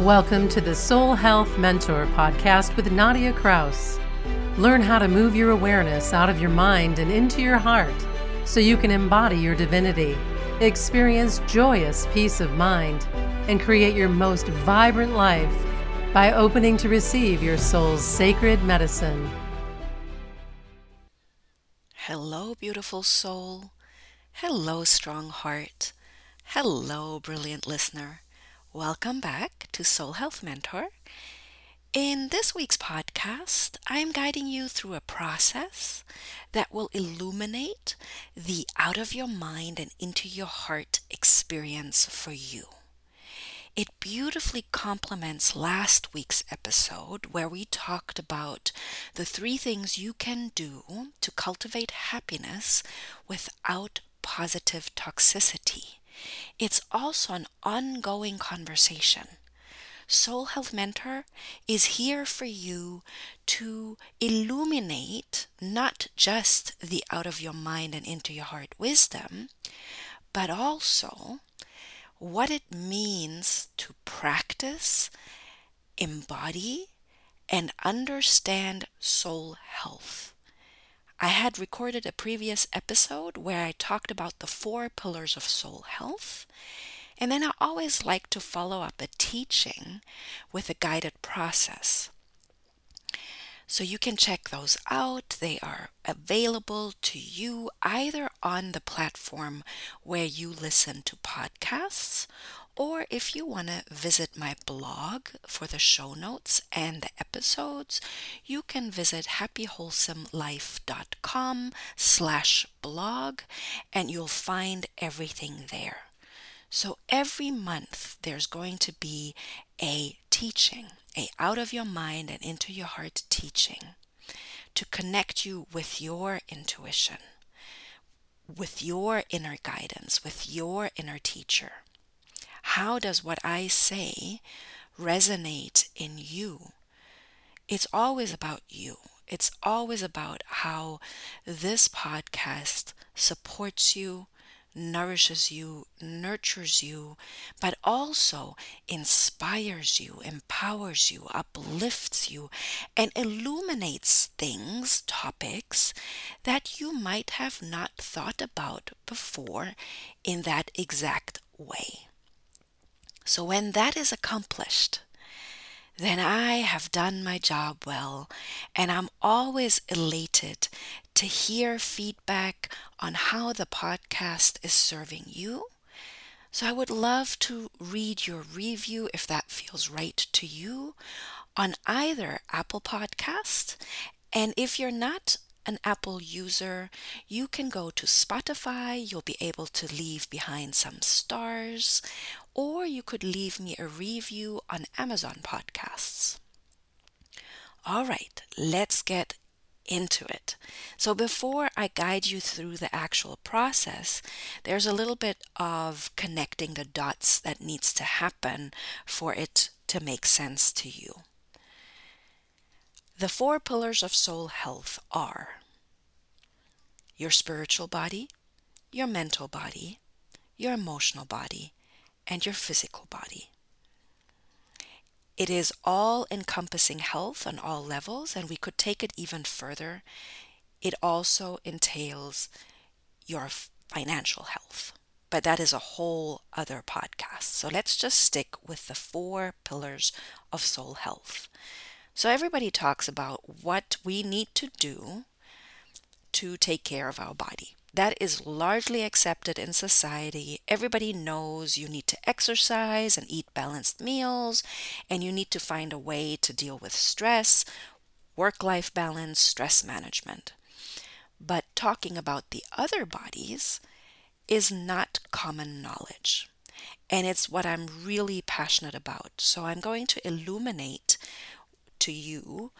Welcome to the Soul Health Mentor podcast with Nadia Kraus. Learn how to move your awareness out of your mind and into your heart so you can embody your divinity, experience joyous peace of mind, and create your most vibrant life by opening to receive your soul's sacred medicine. Hello, beautiful soul. Hello, strong heart. Hello, brilliant listener. Welcome back to Soul Health Mentor. In this week's podcast, I am guiding you through a process that will illuminate the out of your mind and into your heart experience for you. It beautifully complements last week's episode where we talked about the three things you can do to cultivate happiness without positive toxicity. It's also an ongoing conversation. Soul Health Mentor is here for you to illuminate not just the out of your mind and into your heart wisdom, but also what it means to practice, embody, and understand soul health. I had recorded a previous episode where I talked about the four pillars of soul health. And then I always like to follow up a teaching with a guided process. So you can check those out. They are available to you either on the platform where you listen to podcasts or if you want to visit my blog for the show notes and the episodes, you can visit happywholesomelife.com slash blog and you'll find everything there. So every month there's going to be a teaching, a out of your mind and into your heart teaching to connect you with your intuition, with your inner guidance, with your inner teacher. How does what I say resonate in you? It's always about you. It's always about how this podcast supports you, nourishes you, nurtures you, but also inspires you, empowers you, uplifts you, and illuminates things, topics that you might have not thought about before in that exact way. So when that is accomplished, then I have done my job well, and I'm always elated to hear feedback on how the podcast is serving you. So I would love to read your review if that feels right to you on either Apple Podcast. And if you're not an Apple user, you can go to Spotify. You'll be able to leave behind some stars, or you could leave me a review on Amazon Podcasts. All right, let's get into it. So, before I guide you through the actual process, there's a little bit of connecting the dots that needs to happen for it to make sense to you. The four pillars of soul health are your spiritual body, your mental body, your emotional body, and your physical body. It is all encompassing health on all levels, and we could take it even further. It also entails your financial health, but that is a whole other podcast. So let's just stick with the four pillars of soul health. So everybody talks about what we need to do to take care of our body. That is largely accepted in society. Everybody knows you need to exercise and eat balanced meals, and you need to find a way to deal with stress, work life balance, stress management. But talking about the other bodies is not common knowledge. And it's what I'm really passionate about. So I'm going to illuminate to you,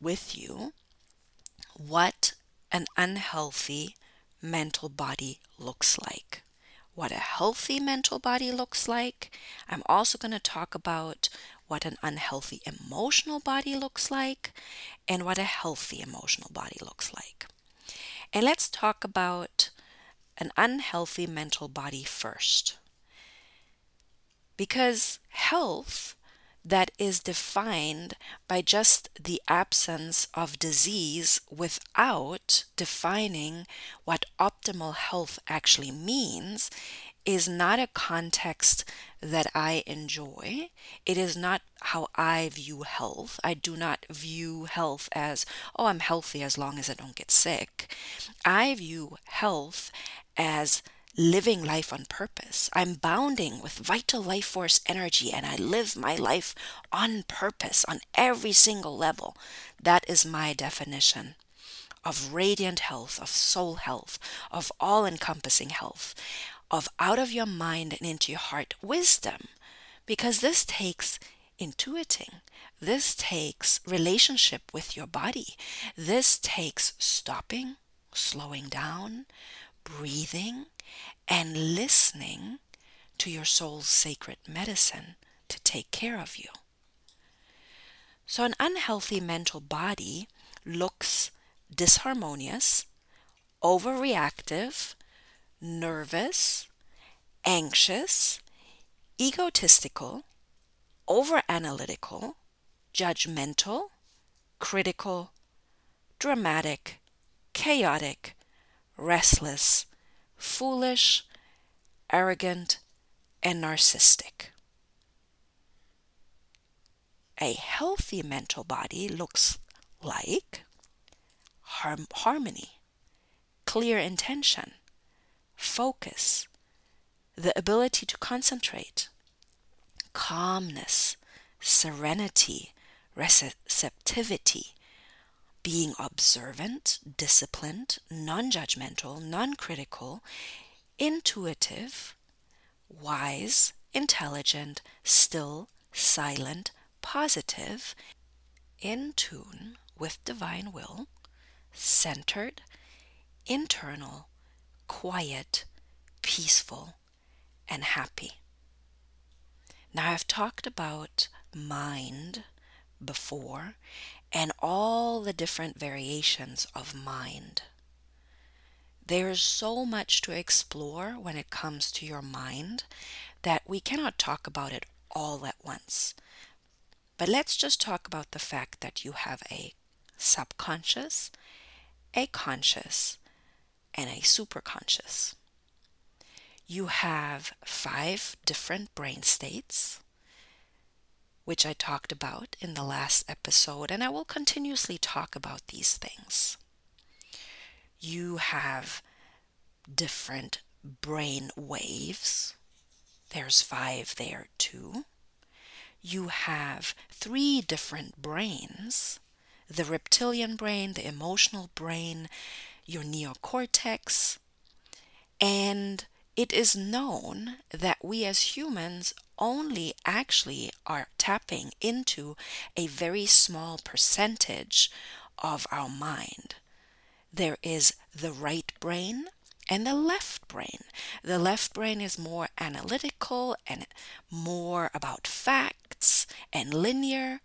with you, what an unhealthy mental body looks like. What a healthy mental body looks like. I'm also going to talk about what an unhealthy emotional body looks like and what a healthy emotional body looks like. And let's talk about an unhealthy mental body first Because health that is defined by just the absence of disease without defining what optimal health actually means is not a context that I enjoy. It is not how I view health. I do not view health as, oh, I'm healthy as long as I don't get sick. I view health as living life on purpose. I'm bounding with vital life force energy and I live my life on purpose on every single level. That is my definition of radiant health, of soul health, of all encompassing health, of out of your mind and into your heart wisdom. Because this takes intuiting. This takes relationship with your body. This takes stopping, slowing down, breathing, and listening to your soul's sacred medicine to take care of you. So, an unhealthy mental body looks disharmonious, overreactive, nervous, anxious, egotistical, overanalytical, judgmental, critical, dramatic, chaotic, restless, foolish, arrogant, and narcissistic. A healthy mental body looks like harmony, clear intention, focus, the ability to concentrate, calmness, serenity, receptivity, being observant, disciplined, non judgmental, non critical, intuitive, wise, intelligent, still, silent, positive, in tune with divine will, centered, internal, quiet, peaceful, and happy. Now, I've talked about mind before and all the different variations of mind. There's so much to explore when it comes to your mind that we cannot talk about it all at once. But let's just talk about the fact that you have a subconscious, a conscious, and a superconscious. You have five different brain states which I talked about in the last episode, and I will continuously talk about these things. You have different brain waves. There's five there too. You have three different brains the reptilian brain, the emotional brain, your neocortex, and it is known that we as humans only actually are tapping into a very small percentage of our mind. There is the right brain and the left brain. The left brain is more analytical and more about facts and linear,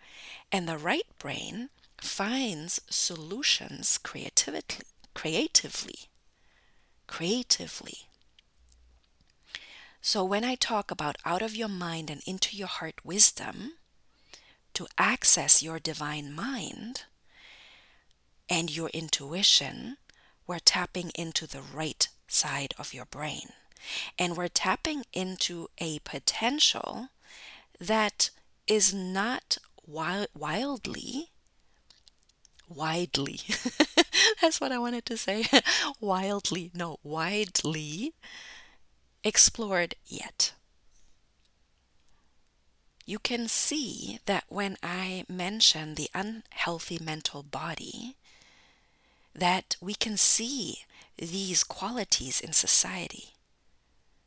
and the right brain finds solutions creatively creatively creatively so, when I talk about out of your mind and into your heart wisdom to access your divine mind and your intuition, we're tapping into the right side of your brain. And we're tapping into a potential that is not wild, wildly, widely. That's what I wanted to say. wildly, no, widely explored yet. You can see that when I mention the unhealthy mental body, that we can see these qualities in society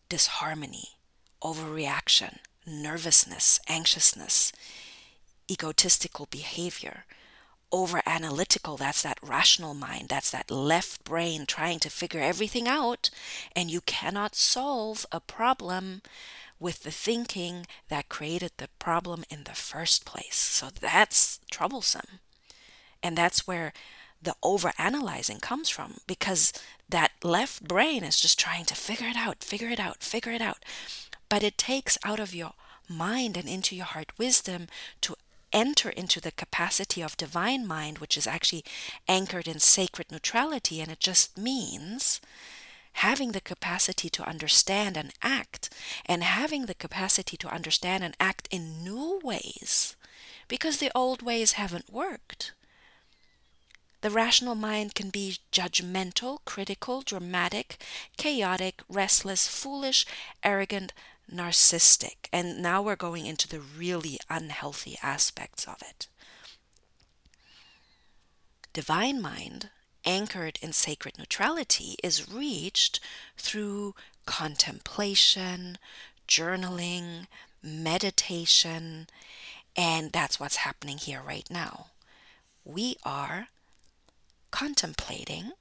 disharmony, overreaction, nervousness, anxiousness, egotistical behavior, over analytical. That's that rational mind. That's that left brain trying to figure everything out. And you cannot solve a problem with the thinking that created the problem in the first place. So that's troublesome. And that's where the over analyzing comes from because that left brain is just trying to figure it out, figure it out, figure it out. But it takes out of your mind and into your heart wisdom to enter into the capacity of divine mind, which is actually anchored in sacred neutrality, and it just means having the capacity to understand and act, and having the capacity to understand and act in new ways, because the old ways haven't worked. The rational mind can be judgmental, critical, dramatic, chaotic, restless, foolish, arrogant, narcissistic. And now we're going into the really unhealthy aspects of it. Divine mind, anchored in sacred neutrality, is reached through contemplation, journaling, meditation, and that's what's happening here right now. We are contemplating,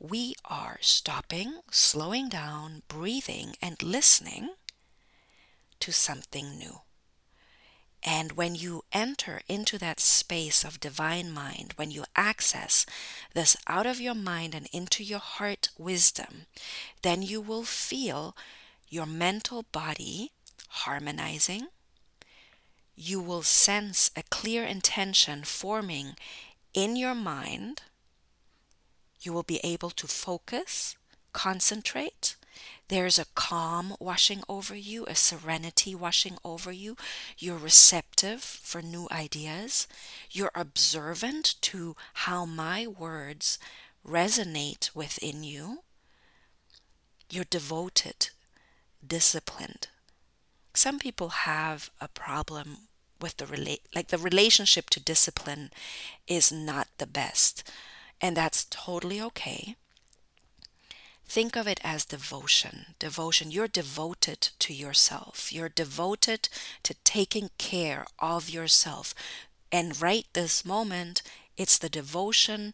we are stopping, slowing down, breathing, and listening to something new. And when you enter into that space of divine mind, when you access this out of your mind and into your heart wisdom, then you will feel your mental body harmonizing. You will sense a clear intention forming in your mind you will be able to focus, concentrate. There's a calm washing over you, a serenity washing over you. You're receptive for new ideas. You're observant to how my words resonate within you. You're devoted, disciplined. Some people have a problem with the relate like the relationship to discipline is not the best and that's totally okay. Think of it as devotion. Devotion. You're devoted to yourself. You're devoted to taking care of yourself. And right this moment, it's the devotion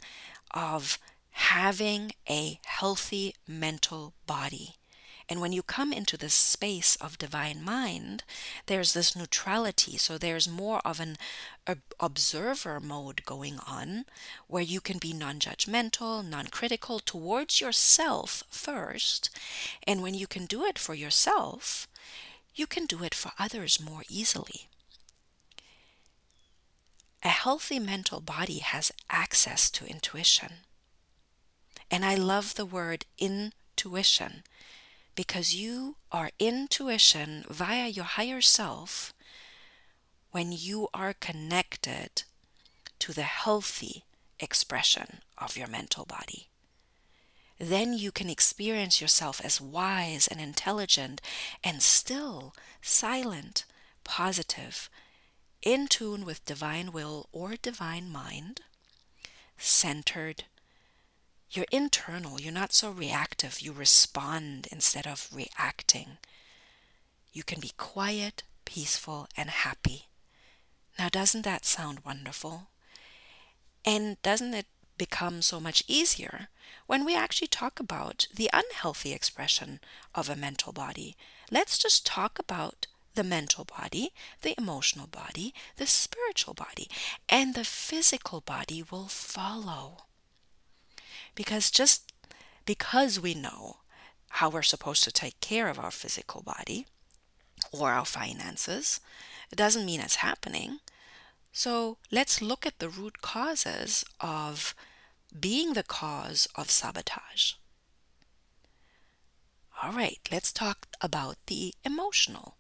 of having a healthy mental body. And when you come into this space of divine mind, there's this neutrality. So there's more of an observer mode going on where you can be non judgmental, non critical towards yourself first. And when you can do it for yourself, you can do it for others more easily. A healthy mental body has access to intuition. And I love the word intuition because you are intuition via your higher self when you are connected to the healthy expression of your mental body. Then you can experience yourself as wise and intelligent and still silent, positive, in tune with divine will or divine mind, centered, you're internal, you're not so reactive, you respond instead of reacting. You can be quiet, peaceful, and happy. Now, doesn't that sound wonderful? And doesn't it become so much easier when we actually talk about the unhealthy expression of a mental body? Let's just talk about the mental body, the emotional body, the spiritual body, and the physical body will follow. Because just because we know how we're supposed to take care of our physical body or our finances, it doesn't mean it's happening. So let's look at the root causes of being the cause of sabotage. All right, let's talk about the emotional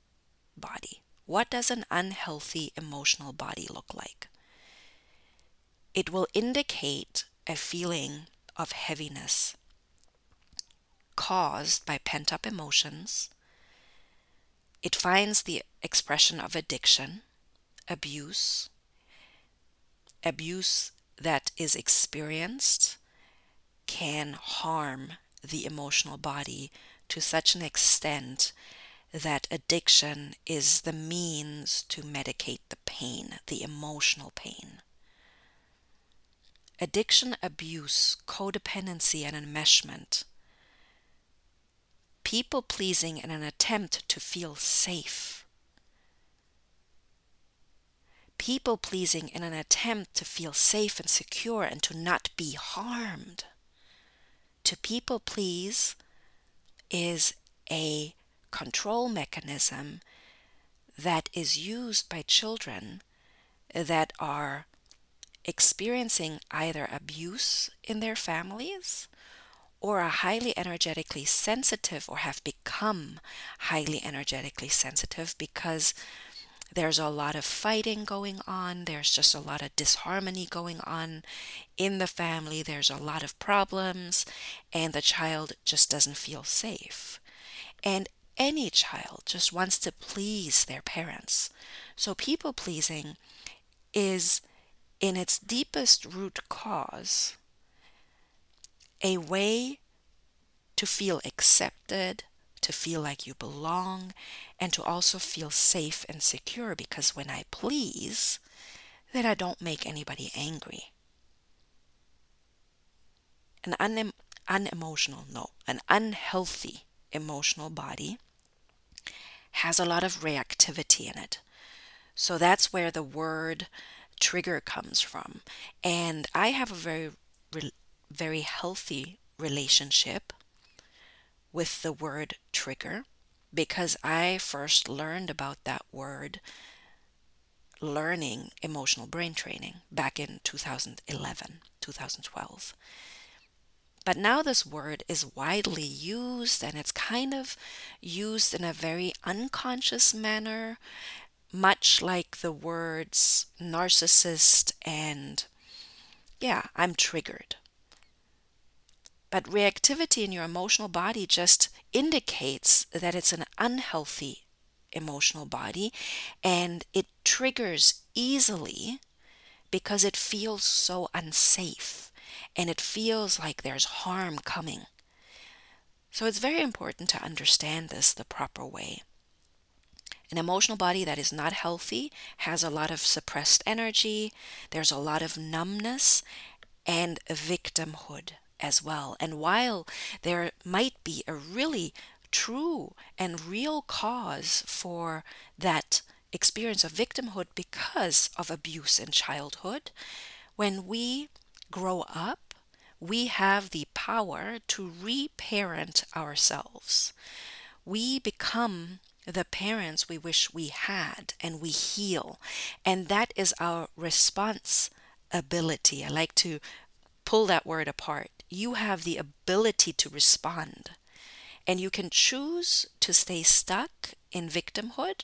body. What does an unhealthy emotional body look like? It will indicate a feeling of heaviness caused by pent up emotions. It finds the expression of addiction, abuse, abuse that is experienced can harm the emotional body to such an extent that addiction is the means to medicate the pain, the emotional pain. Addiction, abuse, codependency, and enmeshment. People pleasing in an attempt to feel safe. People pleasing in an attempt to feel safe and secure and to not be harmed. To people please is a control mechanism that is used by children that are experiencing either abuse in their families or are highly energetically sensitive or have become highly energetically sensitive because there's a lot of fighting going on. There's just a lot of disharmony going on in the family. There's a lot of problems, and the child just doesn't feel safe. And any child just wants to please their parents. So, people pleasing is, in its deepest root cause, a way to feel accepted, to feel like you belong, and to also feel safe and secure because when I please, then I don't make anybody angry. An unem- unemotional, no, an unhealthy emotional body has a lot of reactivity in it. So that's where the word trigger comes from. And I have a very, very healthy relationship with the word trigger because I first learned about that word learning emotional brain training back in 2011, 2012. But now this word is widely used and it's kind of used in a very unconscious manner, much like the words narcissist and, yeah, I'm triggered. But reactivity in your emotional body just indicates that it's an unhealthy emotional body and it triggers easily because it feels so unsafe and it feels like there's harm coming. So it's very important to understand this the proper way. An emotional body that is not healthy has a lot of suppressed energy, there's a lot of numbness and victimhood as well. And while there might be a really true and real cause for that experience of victimhood because of abuse in childhood, when we grow up, we have the power to reparent ourselves. We become the parents we wish we had and we heal. And that is our responsibility. I like to pull that word apart you have the ability to respond. And you can choose to stay stuck in victimhood,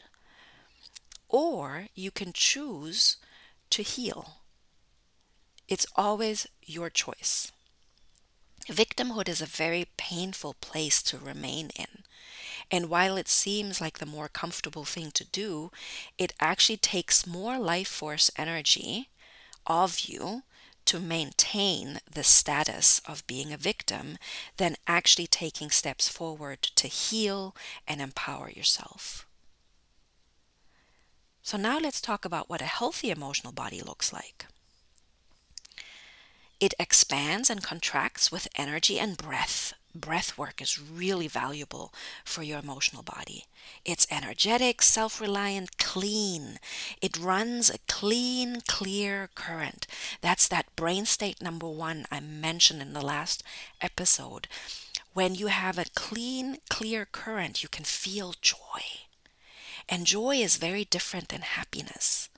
or you can choose to heal. It's always your choice. Victimhood is a very painful place to remain in. And while it seems like the more comfortable thing to do, it actually takes more life force energy of you to maintain the status of being a victim than actually taking steps forward to heal and empower yourself. So, now let's talk about what a healthy emotional body looks like. It expands and contracts with energy and breath breath work is really valuable for your emotional body. It's energetic, self reliant, clean. It runs a clean, clear current. That's that brain state number one I mentioned in the last episode. When you have a clean, clear current, you can feel joy. And joy is very different than happiness.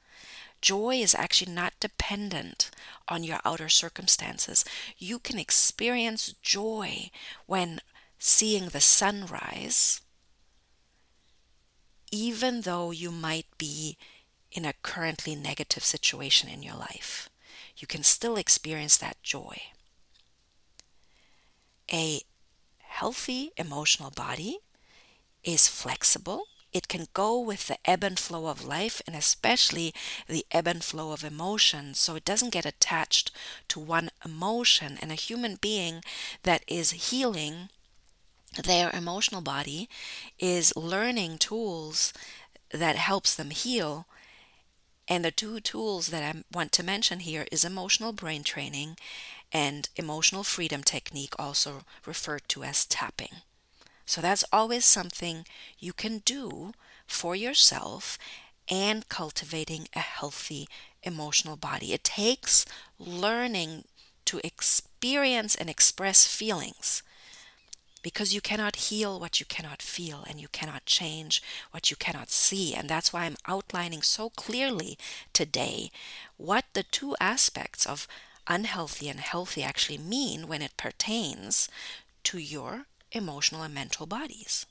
Joy is actually not dependent on your outer circumstances. You can experience joy when seeing the sunrise, even though you might be in a currently negative situation in your life. You can still experience that joy. A healthy emotional body is flexible it can go with the ebb and flow of life and especially the ebb and flow of emotions. So it doesn't get attached to one emotion. And a human being that is healing their emotional body is learning tools that helps them heal and the two tools that I want to mention here is emotional brain training and emotional freedom technique, also referred to as tapping. So that's always something you can do for yourself and cultivating a healthy emotional body. It takes learning to experience and express feelings because you cannot heal what you cannot feel and you cannot change what you cannot see. And that's why I'm outlining so clearly today what the two aspects of unhealthy and healthy actually mean when it pertains to your emotional and mental bodies.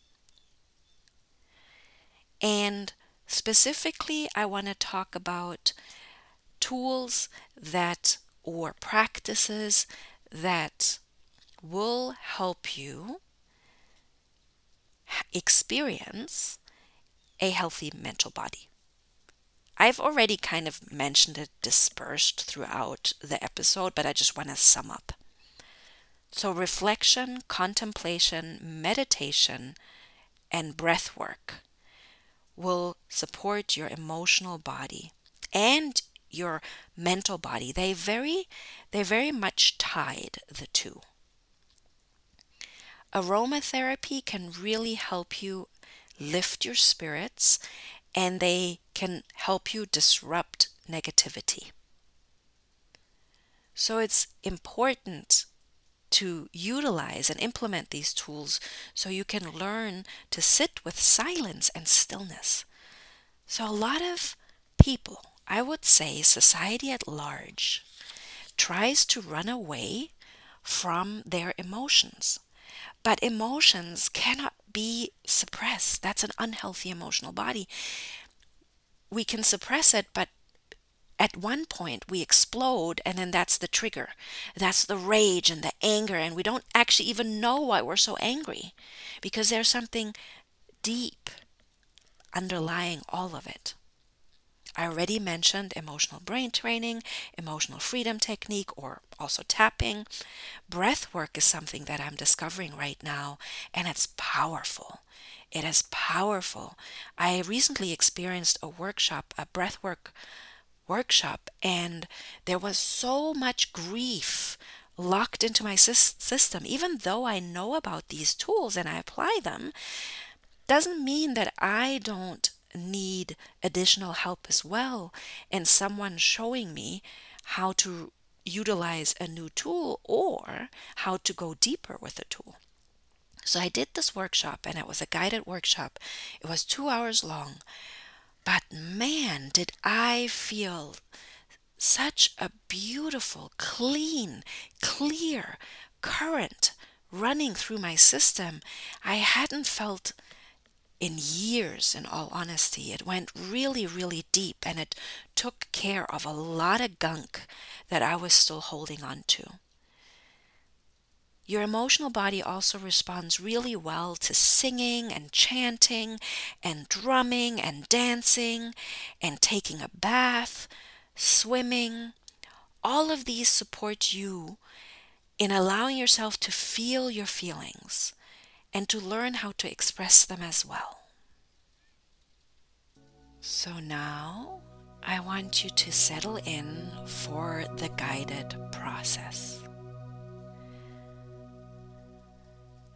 And specifically, I want to talk about tools that or practices that will help you experience a healthy mental body. I've already kind of mentioned it dispersed throughout the episode, but I just want to sum up. So, reflection, contemplation, meditation, and breath work will support your emotional body and your mental body. They very they're very much tied the two. Aromatherapy can really help you lift your spirits and they can help you disrupt negativity. So it's important to utilize and implement these tools so you can learn to sit with silence and stillness. So, a lot of people, I would say society at large, tries to run away from their emotions. But emotions cannot be suppressed. That's an unhealthy emotional body. We can suppress it, but at one point we explode and then that's the trigger that's the rage and the anger and we don't actually even know why we're so angry because there's something deep underlying all of it I already mentioned emotional brain training, emotional freedom technique, or also tapping. Breath work is something that I'm discovering right now, and it's powerful. It is powerful. I recently experienced a workshop, a breathwork workshop, and there was so much grief locked into my system. Even though I know about these tools and I apply them, doesn't mean that I don't need additional help as well and someone showing me how to utilize a new tool or how to go deeper with a tool. So I did this workshop and it was a guided workshop. It was two hours long. But man, did I feel such a beautiful, clean, clear current running through my system. I hadn't felt in years, in all honesty. It went really, really deep and it took care of a lot of gunk that I was still holding on to. Your emotional body also responds really well to singing and chanting and drumming and dancing and taking a bath, swimming. All of these support you in allowing yourself to feel your feelings and to learn how to express them as well. So now I want you to settle in for the guided process.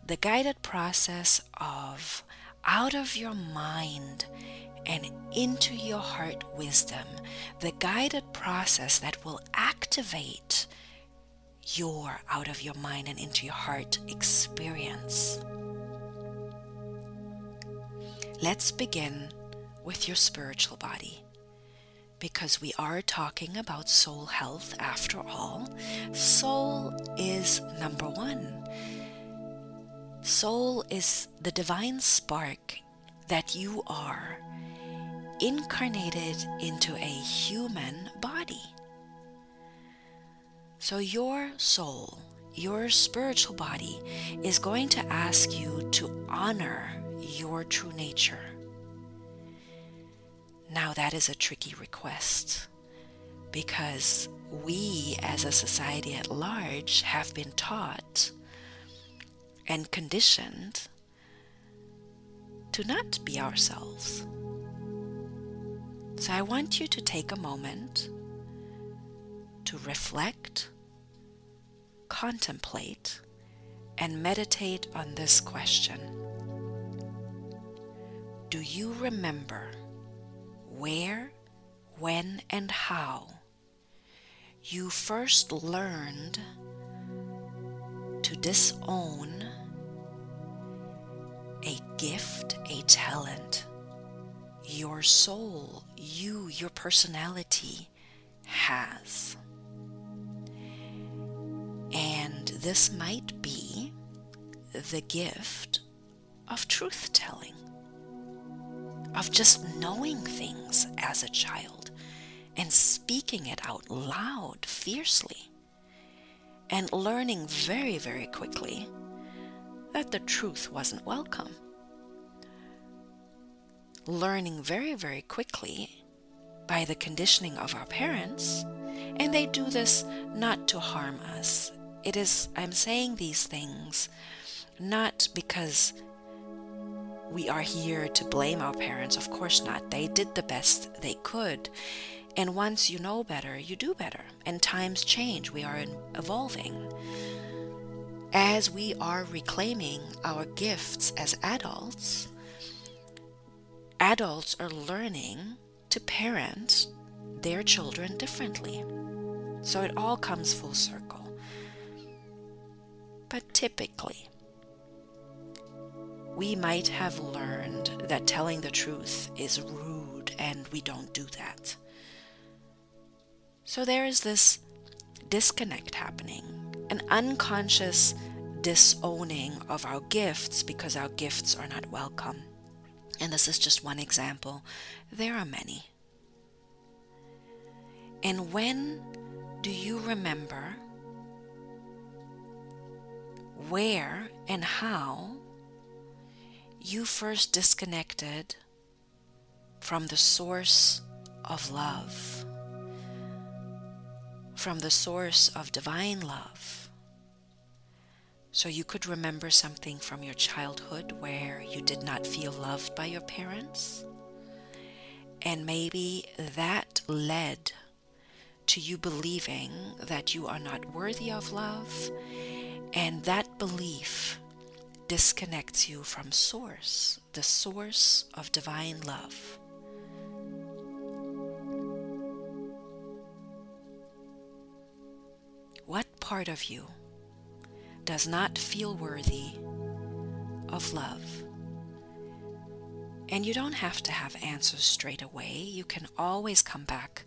The guided process of out of your mind and into your heart wisdom, the guided process that will activate your out of your mind and into your heart experience. Let's begin with your spiritual body because we are talking about soul health after all. Soul is number one. Soul is the divine spark that you are incarnated into a human body. So, your soul, your spiritual body, is going to ask you to honor your true nature. Now, that is a tricky request because we as a society at large have been taught and conditioned to not be ourselves. So I want you to take a moment to reflect, contemplate, and meditate on this question do you remember where, when, and how you first learned to disown a gift, a talent your soul, you, your personality has. And this might be the gift of truth telling, of just knowing things as a child and speaking it out loud, fiercely, and learning very, very quickly that the truth wasn't welcome. Learning very, very quickly by the conditioning of our parents, and they do this not to harm us. It is, I'm saying these things not because we are here to blame our parents. Of course not. They did the best they could. And once you know better, you do better. And times change. We are evolving. As we are reclaiming our gifts as adults, adults are learning to parent their children differently. So it all comes full circle. But typically, we might have learned that telling the truth is rude and we don't do that. So there is this disconnect happening, an unconscious disowning of our gifts because our gifts are not welcome. And this is just one example. There are many. And when do you remember where and how you first disconnected from the source of love, from the source of divine love. So you could remember something from your childhood where you did not feel loved by your parents. And maybe that led to you believing that you are not worthy of love. And that belief disconnects you from Source, the source of divine love. What part of you does not feel worthy of love? And you don't have to have answers straight away. You can always come back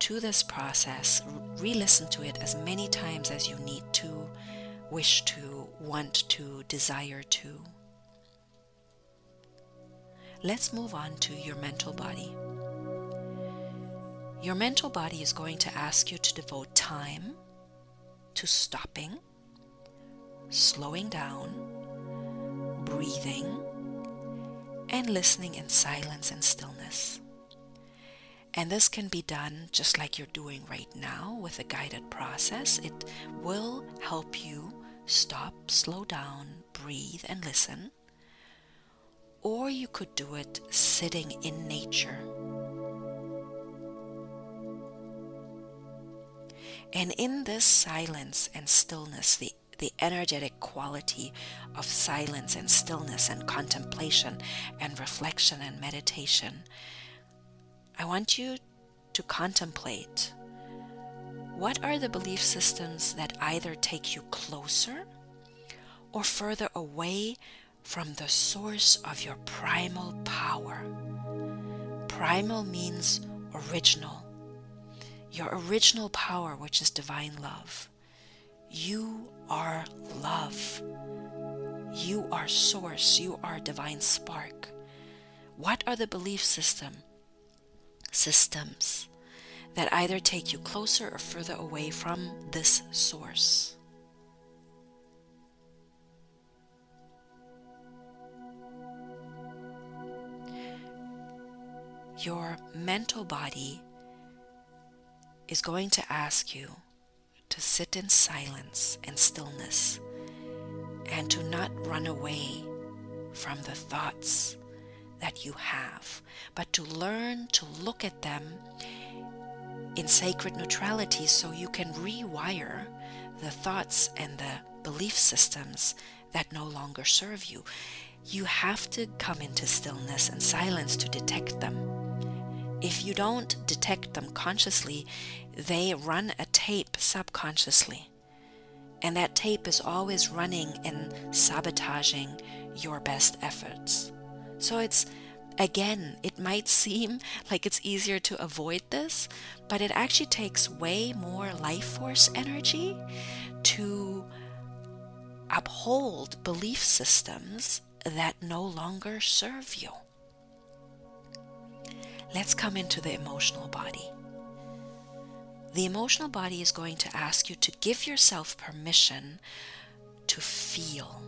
to this process, re listen to it as many times as you need to, wish to, want to, desire to. Let's move on to your mental body. Your mental body is going to ask you to devote time to stopping, slowing down, breathing, and listening in silence and stillness. And this can be done just like you're doing right now with a guided process. It will help you stop, slow down, breathe, and listen. Or you could do it sitting in nature. And in this silence and stillness, the, the energetic quality of silence and stillness and contemplation and reflection and meditation, I want you to contemplate what are the belief systems that either take you closer or further away from the source of your primal power? Primal means original. Your original power, which is divine love. You are love. You are source. You are divine spark. What are the belief system systems that either take you closer or further away from this source. Your mental body is going to ask you to sit in silence and stillness and to not run away from the thoughts that you have, but to learn to look at them in sacred neutrality so you can rewire the thoughts and the belief systems that no longer serve you. You have to come into stillness and silence to detect them. If you don't detect them consciously, they run a tape subconsciously. And that tape is always running and sabotaging your best efforts. So it's, again, it might seem like it's easier to avoid this, but it actually takes way more life force energy to uphold belief systems that no longer serve you. Let's come into the emotional body. The emotional body is going to ask you to give yourself permission to feel.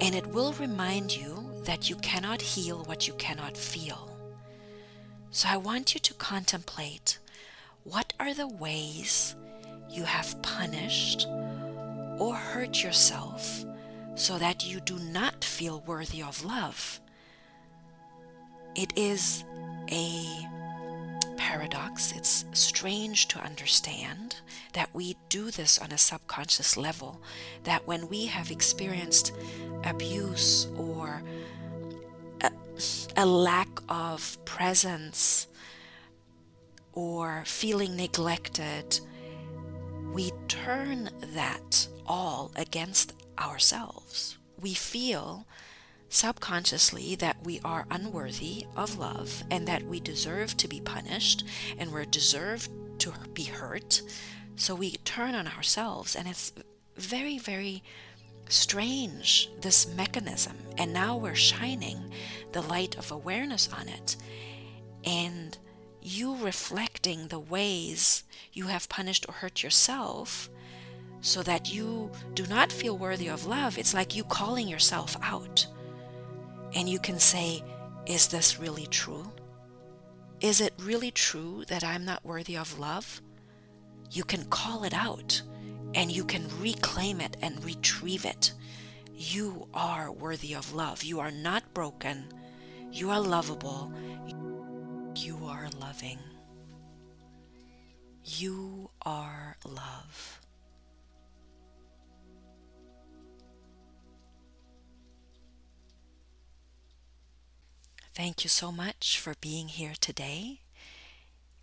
And it will remind you that you cannot heal what you cannot feel. So I want you to contemplate what are the ways you have punished or hurt yourself so that you do not feel worthy of love. It is a paradox. It's strange to understand that we do this on a subconscious level, that when we have experienced abuse or a, a lack of presence or feeling neglected, we turn that all against ourselves. We feel subconsciously that we are unworthy of love and that we deserve to be punished and we're deserved to be hurt. So we turn on ourselves, and it's very, very strange, this mechanism. And now we're shining the light of awareness on it. And you reflecting the ways you have punished or hurt yourself so that you do not feel worthy of love, it's like you calling yourself out. And you can say, Is this really true? Is it really true that I'm not worthy of love? You can call it out and you can reclaim it and retrieve it. You are worthy of love. You are not broken. You are lovable. You are loving. You are love. Thank you so much for being here today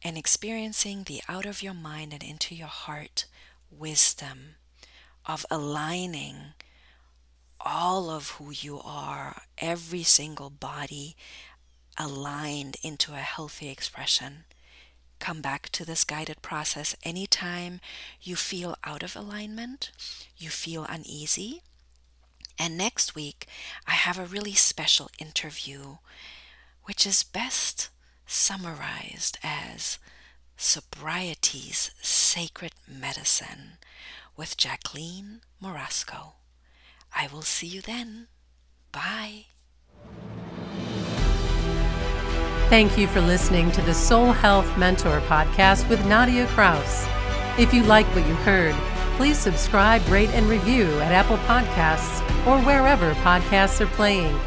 and experiencing the out of your mind and into your heart wisdom of aligning all of who you are, every single body aligned into a healthy expression. Come back to this guided process anytime you feel out of alignment, you feel uneasy. And next week, I have a really special interview which is best summarized as Sobriety's Sacred Medicine with Jacqueline Morasco. I will see you then. Bye. Thank you for listening to the Soul Health Mentor podcast with Nadia Kraus. If you like what you heard, please subscribe, rate, and review at Apple Podcasts or wherever podcasts are playing.